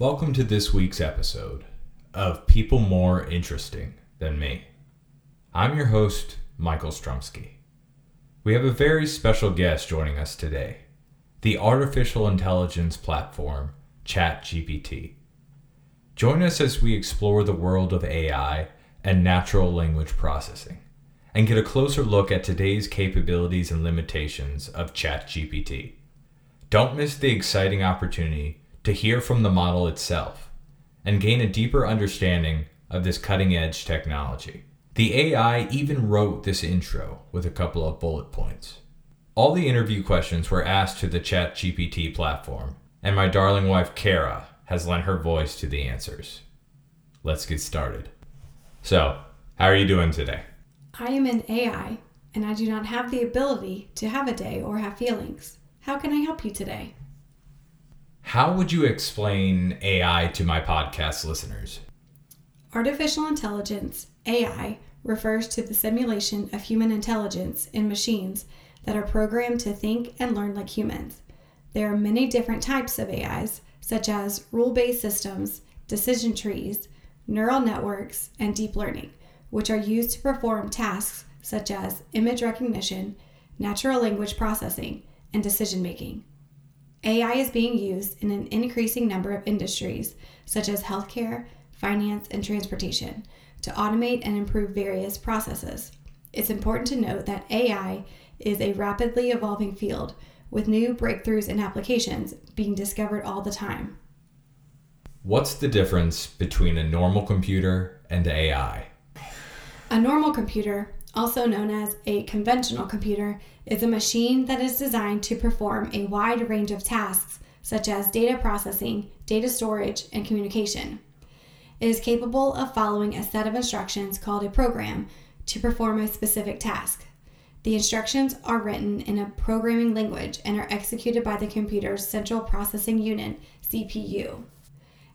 Welcome to this week's episode of People More Interesting Than Me. I'm your host, Michael Strumsky. We have a very special guest joining us today the artificial intelligence platform ChatGPT. Join us as we explore the world of AI and natural language processing and get a closer look at today's capabilities and limitations of ChatGPT. Don't miss the exciting opportunity to hear from the model itself and gain a deeper understanding of this cutting edge technology. The AI even wrote this intro with a couple of bullet points. All the interview questions were asked to the ChatGPT platform, and my darling wife Kara has lent her voice to the answers. Let's get started. So, how are you doing today? I am an AI and I do not have the ability to have a day or have feelings. How can I help you today? How would you explain AI to my podcast listeners? Artificial intelligence, AI, refers to the simulation of human intelligence in machines that are programmed to think and learn like humans. There are many different types of AIs, such as rule based systems, decision trees, neural networks, and deep learning, which are used to perform tasks such as image recognition, natural language processing, and decision making. AI is being used in an increasing number of industries, such as healthcare, finance, and transportation, to automate and improve various processes. It's important to note that AI is a rapidly evolving field with new breakthroughs and applications being discovered all the time. What's the difference between a normal computer and AI? A normal computer, also known as a conventional computer, is a machine that is designed to perform a wide range of tasks such as data processing, data storage, and communication. It is capable of following a set of instructions called a program to perform a specific task. The instructions are written in a programming language and are executed by the computer's central processing unit, CPU.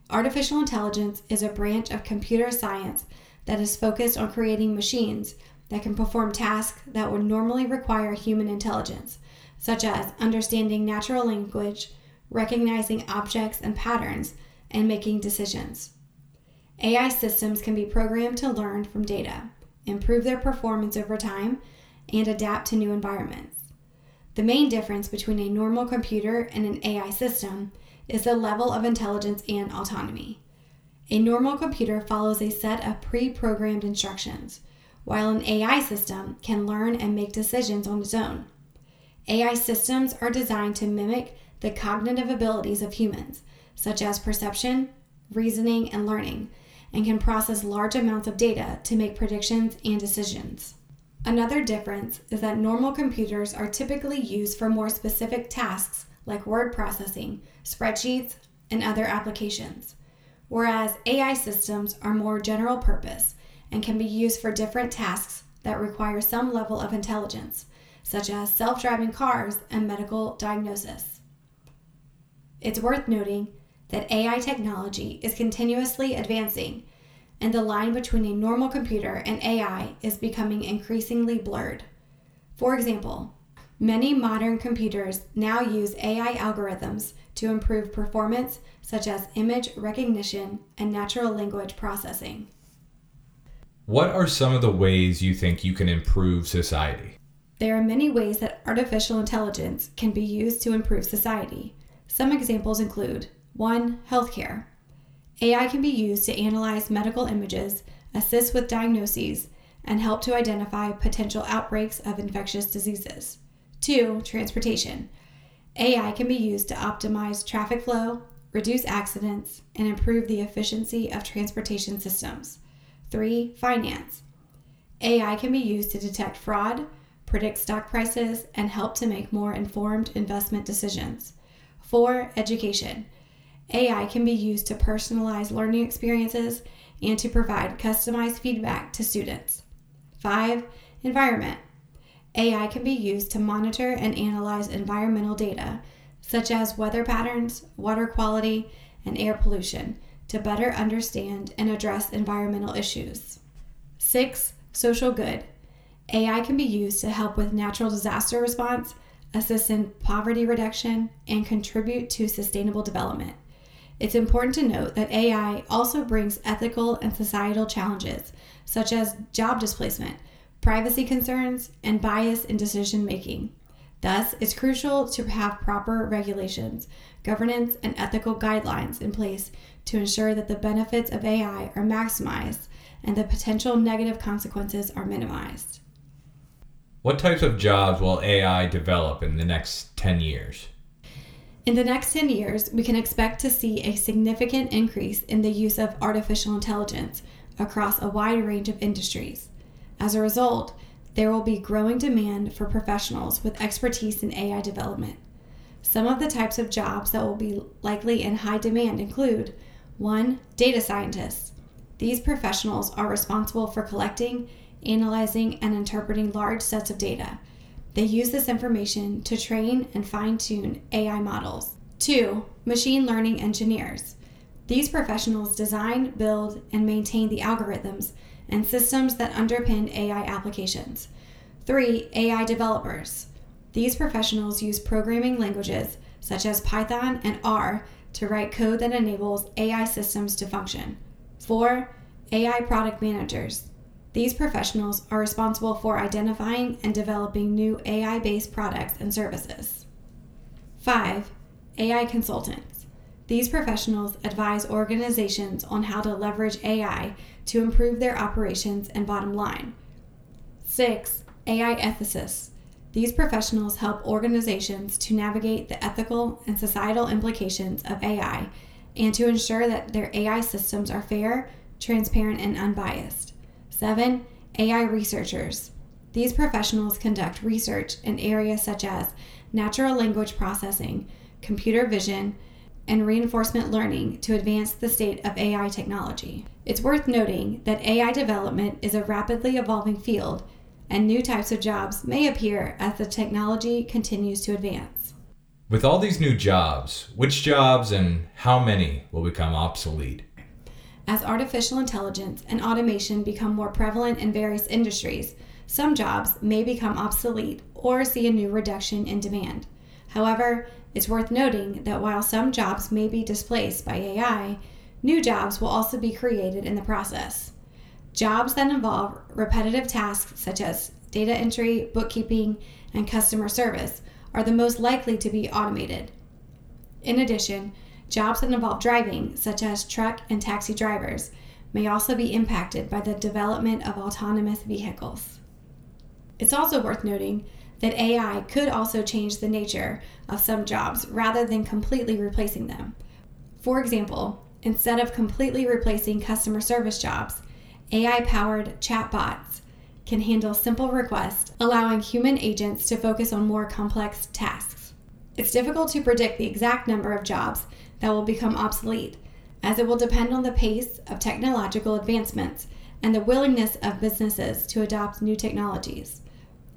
Artificial intelligence is a branch of computer science that is focused on creating machines that can perform tasks that would normally require human intelligence, such as understanding natural language, recognizing objects and patterns, and making decisions. AI systems can be programmed to learn from data, improve their performance over time, and adapt to new environments. The main difference between a normal computer and an AI system is the level of intelligence and autonomy. A normal computer follows a set of pre programmed instructions, while an AI system can learn and make decisions on its own. AI systems are designed to mimic the cognitive abilities of humans, such as perception, reasoning, and learning, and can process large amounts of data to make predictions and decisions. Another difference is that normal computers are typically used for more specific tasks like word processing, spreadsheets, and other applications, whereas AI systems are more general purpose and can be used for different tasks that require some level of intelligence, such as self driving cars and medical diagnosis. It's worth noting that AI technology is continuously advancing and the line between a normal computer and AI is becoming increasingly blurred. For example, many modern computers now use AI algorithms to improve performance, such as image recognition and natural language processing. What are some of the ways you think you can improve society? There are many ways that artificial intelligence can be used to improve society. Some examples include 1. Healthcare. AI can be used to analyze medical images, assist with diagnoses, and help to identify potential outbreaks of infectious diseases. 2. Transportation. AI can be used to optimize traffic flow, reduce accidents, and improve the efficiency of transportation systems. 3. Finance. AI can be used to detect fraud, predict stock prices, and help to make more informed investment decisions. 4. Education. AI can be used to personalize learning experiences and to provide customized feedback to students. 5. Environment. AI can be used to monitor and analyze environmental data, such as weather patterns, water quality, and air pollution, to better understand and address environmental issues. 6. Social good. AI can be used to help with natural disaster response, assist in poverty reduction, and contribute to sustainable development. It's important to note that AI also brings ethical and societal challenges, such as job displacement, privacy concerns, and bias in decision making. Thus, it's crucial to have proper regulations, governance, and ethical guidelines in place to ensure that the benefits of AI are maximized and the potential negative consequences are minimized. What types of jobs will AI develop in the next 10 years? In the next 10 years, we can expect to see a significant increase in the use of artificial intelligence across a wide range of industries. As a result, there will be growing demand for professionals with expertise in AI development. Some of the types of jobs that will be likely in high demand include 1. Data scientists. These professionals are responsible for collecting, analyzing, and interpreting large sets of data they use this information to train and fine tune AI models. Two, machine learning engineers. These professionals design, build, and maintain the algorithms and systems that underpin AI applications. Three, AI developers. These professionals use programming languages such as Python and R to write code that enables AI systems to function. Four, AI product managers. These professionals are responsible for identifying and developing new AI based products and services. 5. AI consultants. These professionals advise organizations on how to leverage AI to improve their operations and bottom line. 6. AI ethicists. These professionals help organizations to navigate the ethical and societal implications of AI and to ensure that their AI systems are fair, transparent, and unbiased. Seven, AI researchers. These professionals conduct research in areas such as natural language processing, computer vision, and reinforcement learning to advance the state of AI technology. It's worth noting that AI development is a rapidly evolving field, and new types of jobs may appear as the technology continues to advance. With all these new jobs, which jobs and how many will become obsolete? As artificial intelligence and automation become more prevalent in various industries, some jobs may become obsolete or see a new reduction in demand. However, it's worth noting that while some jobs may be displaced by AI, new jobs will also be created in the process. Jobs that involve repetitive tasks such as data entry, bookkeeping, and customer service are the most likely to be automated. In addition, Jobs that involve driving, such as truck and taxi drivers, may also be impacted by the development of autonomous vehicles. It's also worth noting that AI could also change the nature of some jobs rather than completely replacing them. For example, instead of completely replacing customer service jobs, AI powered chatbots can handle simple requests, allowing human agents to focus on more complex tasks. It's difficult to predict the exact number of jobs that will become obsolete, as it will depend on the pace of technological advancements and the willingness of businesses to adopt new technologies.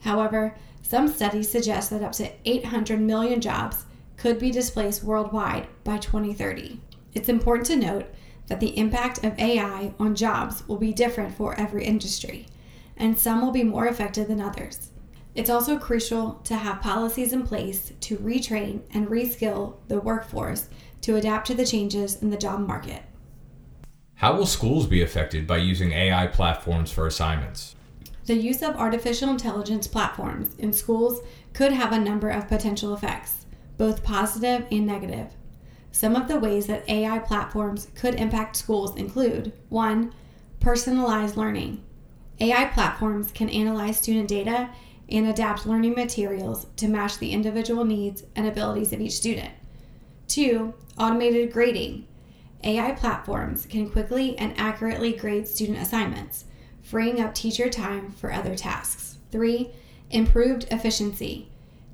However, some studies suggest that up to 800 million jobs could be displaced worldwide by 2030. It's important to note that the impact of AI on jobs will be different for every industry, and some will be more affected than others. It's also crucial to have policies in place to retrain and reskill the workforce to adapt to the changes in the job market. How will schools be affected by using AI platforms for assignments? The use of artificial intelligence platforms in schools could have a number of potential effects, both positive and negative. Some of the ways that AI platforms could impact schools include 1. Personalized learning. AI platforms can analyze student data and adapt learning materials to match the individual needs and abilities of each student. Two, automated grading. AI platforms can quickly and accurately grade student assignments, freeing up teacher time for other tasks. Three, improved efficiency.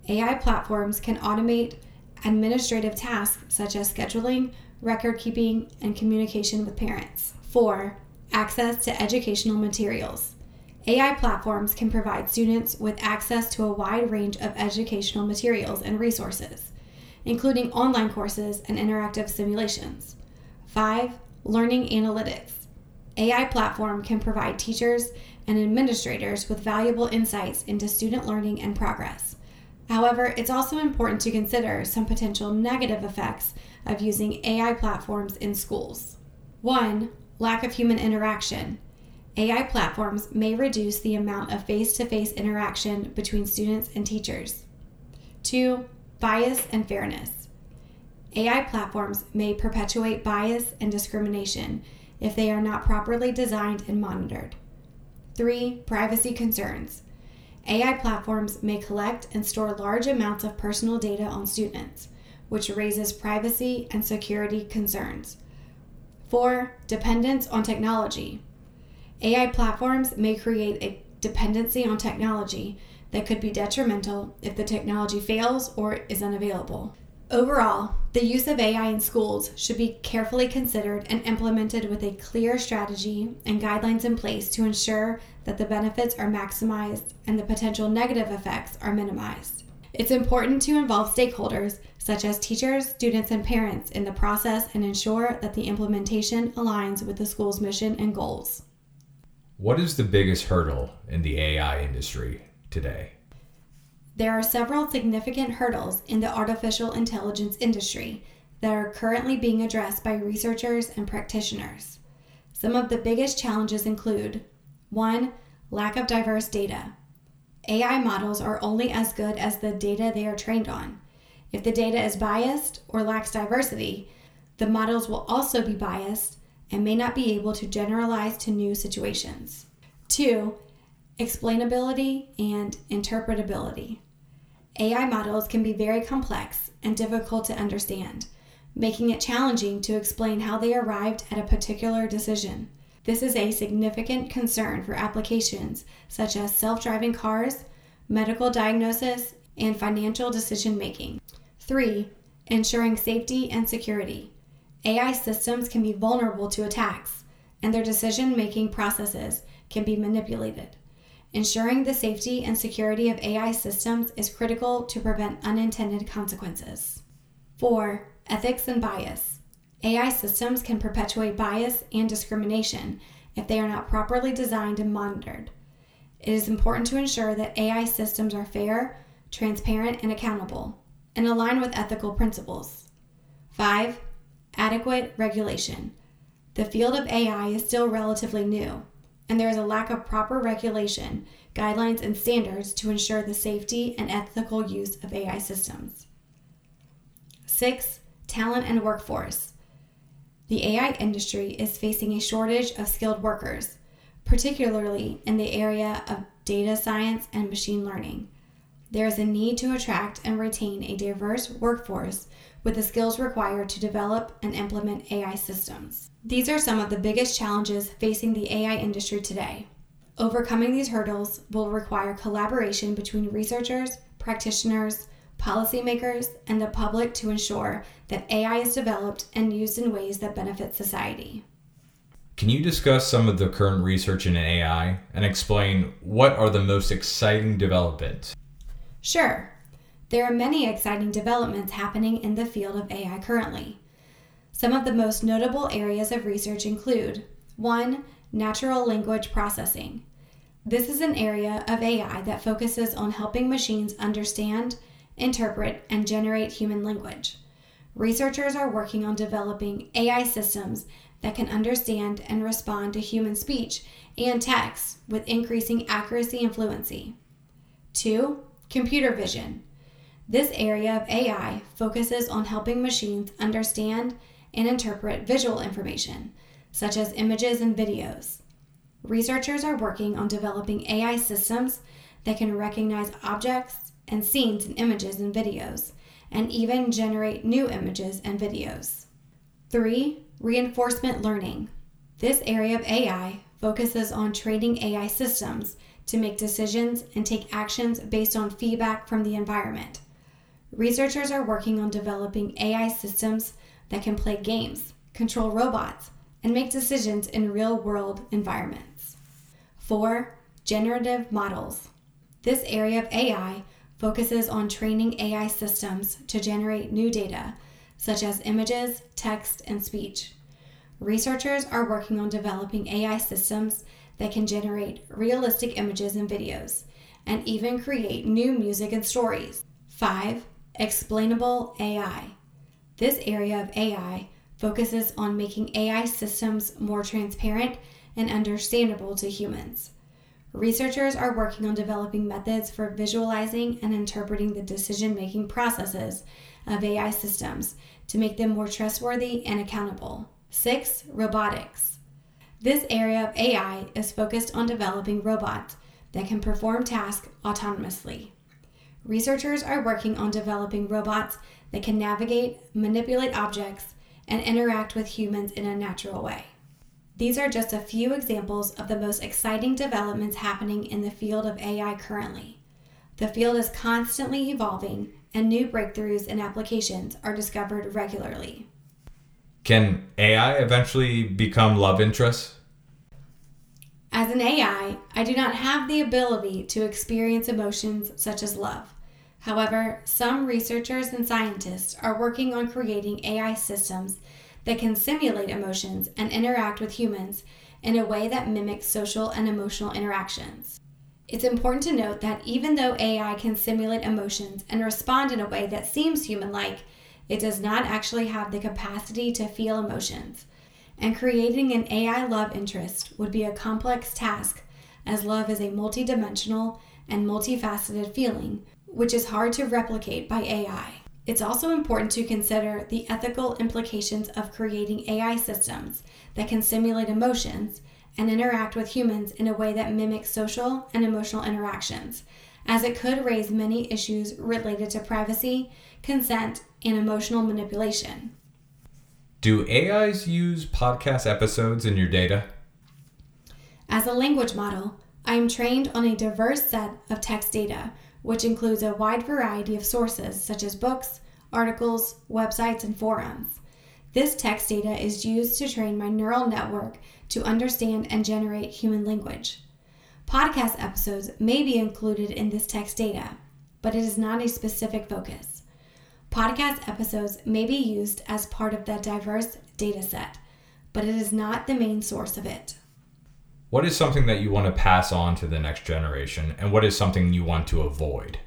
AI platforms can automate administrative tasks such as scheduling, record keeping, and communication with parents. Four, access to educational materials. AI platforms can provide students with access to a wide range of educational materials and resources including online courses and interactive simulations. 5. Learning analytics. AI platform can provide teachers and administrators with valuable insights into student learning and progress. However, it's also important to consider some potential negative effects of using AI platforms in schools. One, lack of human interaction. AI platforms may reduce the amount of face to face interaction between students and teachers. Two, bias and fairness. AI platforms may perpetuate bias and discrimination if they are not properly designed and monitored. Three, privacy concerns. AI platforms may collect and store large amounts of personal data on students, which raises privacy and security concerns. Four, dependence on technology. AI platforms may create a dependency on technology that could be detrimental if the technology fails or is unavailable. Overall, the use of AI in schools should be carefully considered and implemented with a clear strategy and guidelines in place to ensure that the benefits are maximized and the potential negative effects are minimized. It's important to involve stakeholders such as teachers, students, and parents in the process and ensure that the implementation aligns with the school's mission and goals. What is the biggest hurdle in the AI industry today? There are several significant hurdles in the artificial intelligence industry that are currently being addressed by researchers and practitioners. Some of the biggest challenges include 1. Lack of diverse data. AI models are only as good as the data they are trained on. If the data is biased or lacks diversity, the models will also be biased and may not be able to generalize to new situations. 2. Explainability and interpretability. AI models can be very complex and difficult to understand, making it challenging to explain how they arrived at a particular decision. This is a significant concern for applications such as self driving cars, medical diagnosis, and financial decision making. 3. Ensuring safety and security. AI systems can be vulnerable to attacks, and their decision making processes can be manipulated. Ensuring the safety and security of AI systems is critical to prevent unintended consequences. 4. Ethics and bias. AI systems can perpetuate bias and discrimination if they are not properly designed and monitored. It is important to ensure that AI systems are fair, transparent, and accountable, and align with ethical principles. 5. Adequate regulation. The field of AI is still relatively new, and there is a lack of proper regulation, guidelines, and standards to ensure the safety and ethical use of AI systems. Six, talent and workforce. The AI industry is facing a shortage of skilled workers, particularly in the area of data science and machine learning. There is a need to attract and retain a diverse workforce with the skills required to develop and implement AI systems. These are some of the biggest challenges facing the AI industry today. Overcoming these hurdles will require collaboration between researchers, practitioners, policymakers, and the public to ensure that AI is developed and used in ways that benefit society. Can you discuss some of the current research in AI and explain what are the most exciting developments? Sure. There are many exciting developments happening in the field of AI currently. Some of the most notable areas of research include 1. Natural language processing. This is an area of AI that focuses on helping machines understand, interpret, and generate human language. Researchers are working on developing AI systems that can understand and respond to human speech and text with increasing accuracy and fluency. 2. Computer vision. This area of AI focuses on helping machines understand and interpret visual information, such as images and videos. Researchers are working on developing AI systems that can recognize objects and scenes and images and videos, and even generate new images and videos. 3. Reinforcement learning. This area of AI focuses on training AI systems to make decisions and take actions based on feedback from the environment. Researchers are working on developing AI systems that can play games, control robots, and make decisions in real world environments. 4. Generative models. This area of AI focuses on training AI systems to generate new data, such as images, text, and speech. Researchers are working on developing AI systems that can generate realistic images and videos, and even create new music and stories. 5. Explainable AI. This area of AI focuses on making AI systems more transparent and understandable to humans. Researchers are working on developing methods for visualizing and interpreting the decision making processes of AI systems to make them more trustworthy and accountable. 6. Robotics. This area of AI is focused on developing robots that can perform tasks autonomously. Researchers are working on developing robots that can navigate, manipulate objects, and interact with humans in a natural way. These are just a few examples of the most exciting developments happening in the field of AI currently. The field is constantly evolving, and new breakthroughs and applications are discovered regularly. Can AI eventually become love interests? As an AI, I do not have the ability to experience emotions such as love. However, some researchers and scientists are working on creating AI systems that can simulate emotions and interact with humans in a way that mimics social and emotional interactions. It's important to note that even though AI can simulate emotions and respond in a way that seems human like, it does not actually have the capacity to feel emotions and creating an AI love interest would be a complex task as love is a multidimensional and multifaceted feeling, which is hard to replicate by AI. It's also important to consider the ethical implications of creating AI systems that can simulate emotions and interact with humans in a way that mimics social and emotional interactions, as it could raise many issues related to privacy, consent, and emotional manipulation. Do AIs use podcast episodes in your data? As a language model, I am trained on a diverse set of text data, which includes a wide variety of sources such as books, articles, websites, and forums. This text data is used to train my neural network to understand and generate human language. Podcast episodes may be included in this text data, but it is not a specific focus. Podcast episodes may be used as part of that diverse data set, but it is not the main source of it. What is something that you want to pass on to the next generation, and what is something you want to avoid?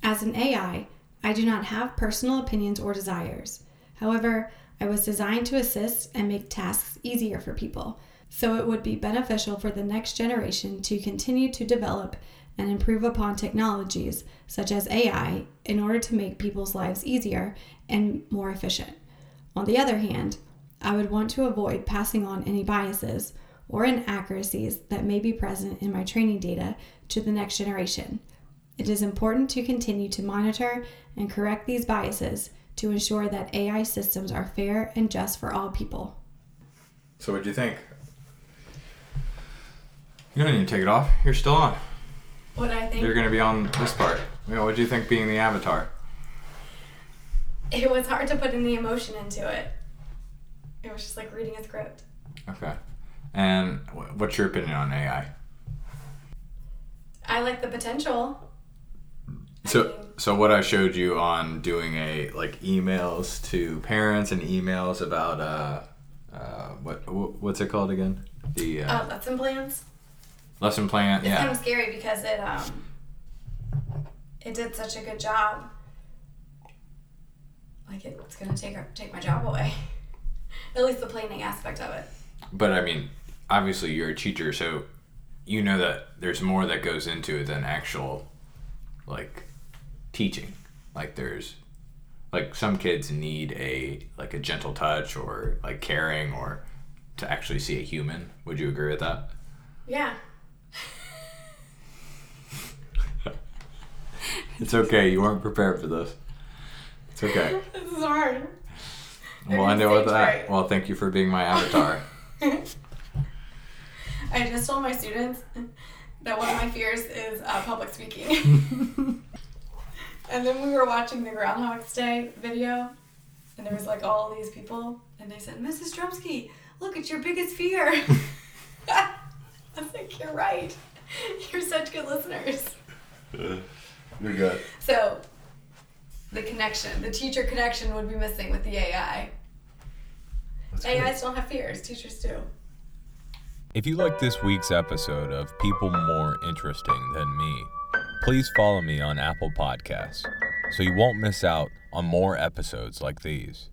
As an AI, I do not have personal opinions or desires. However, I was designed to assist and make tasks easier for people, so it would be beneficial for the next generation to continue to develop and improve upon technologies such as AI in order to make people's lives easier and more efficient. On the other hand, I would want to avoid passing on any biases or inaccuracies that may be present in my training data to the next generation. It is important to continue to monitor and correct these biases to ensure that AI systems are fair and just for all people. So, what do you think? You don't need to take it off. You're still on. What I think. You're going to be on this part. You know, what do you think being the avatar? It was hard to put any emotion into it. It was just like reading a script. Okay. And what's your opinion on AI? I like the potential. So, so what I showed you on doing a like emails to parents and emails about uh, uh what what's it called again? The uh, uh lesson plans. Lesson plan. It's yeah. kind of scary because it um it did such a good job. Like it's gonna take take my job away. At least the planning aspect of it. But I mean, obviously you're a teacher, so you know that there's more that goes into it than actual like teaching. Like there's like some kids need a like a gentle touch or like caring or to actually see a human. Would you agree with that? Yeah. it's okay. You weren't prepared for this. It's okay. this is hard. Well, I know what that. Right. Well, thank you for being my avatar. I just told my students that one of my fears is uh, public speaking. and then we were watching the Groundhog's Day video, and there was like all these people, and they said, "Mrs. Strumsky, look, it's your biggest fear." I was like, "You're right. You're such good listeners." You're good. So, the connection, the teacher connection, would be missing with the AI. That's AIs don't have fears. Teachers do. If you like this week's episode of People More Interesting Than Me, please follow me on Apple Podcasts so you won't miss out on more episodes like these.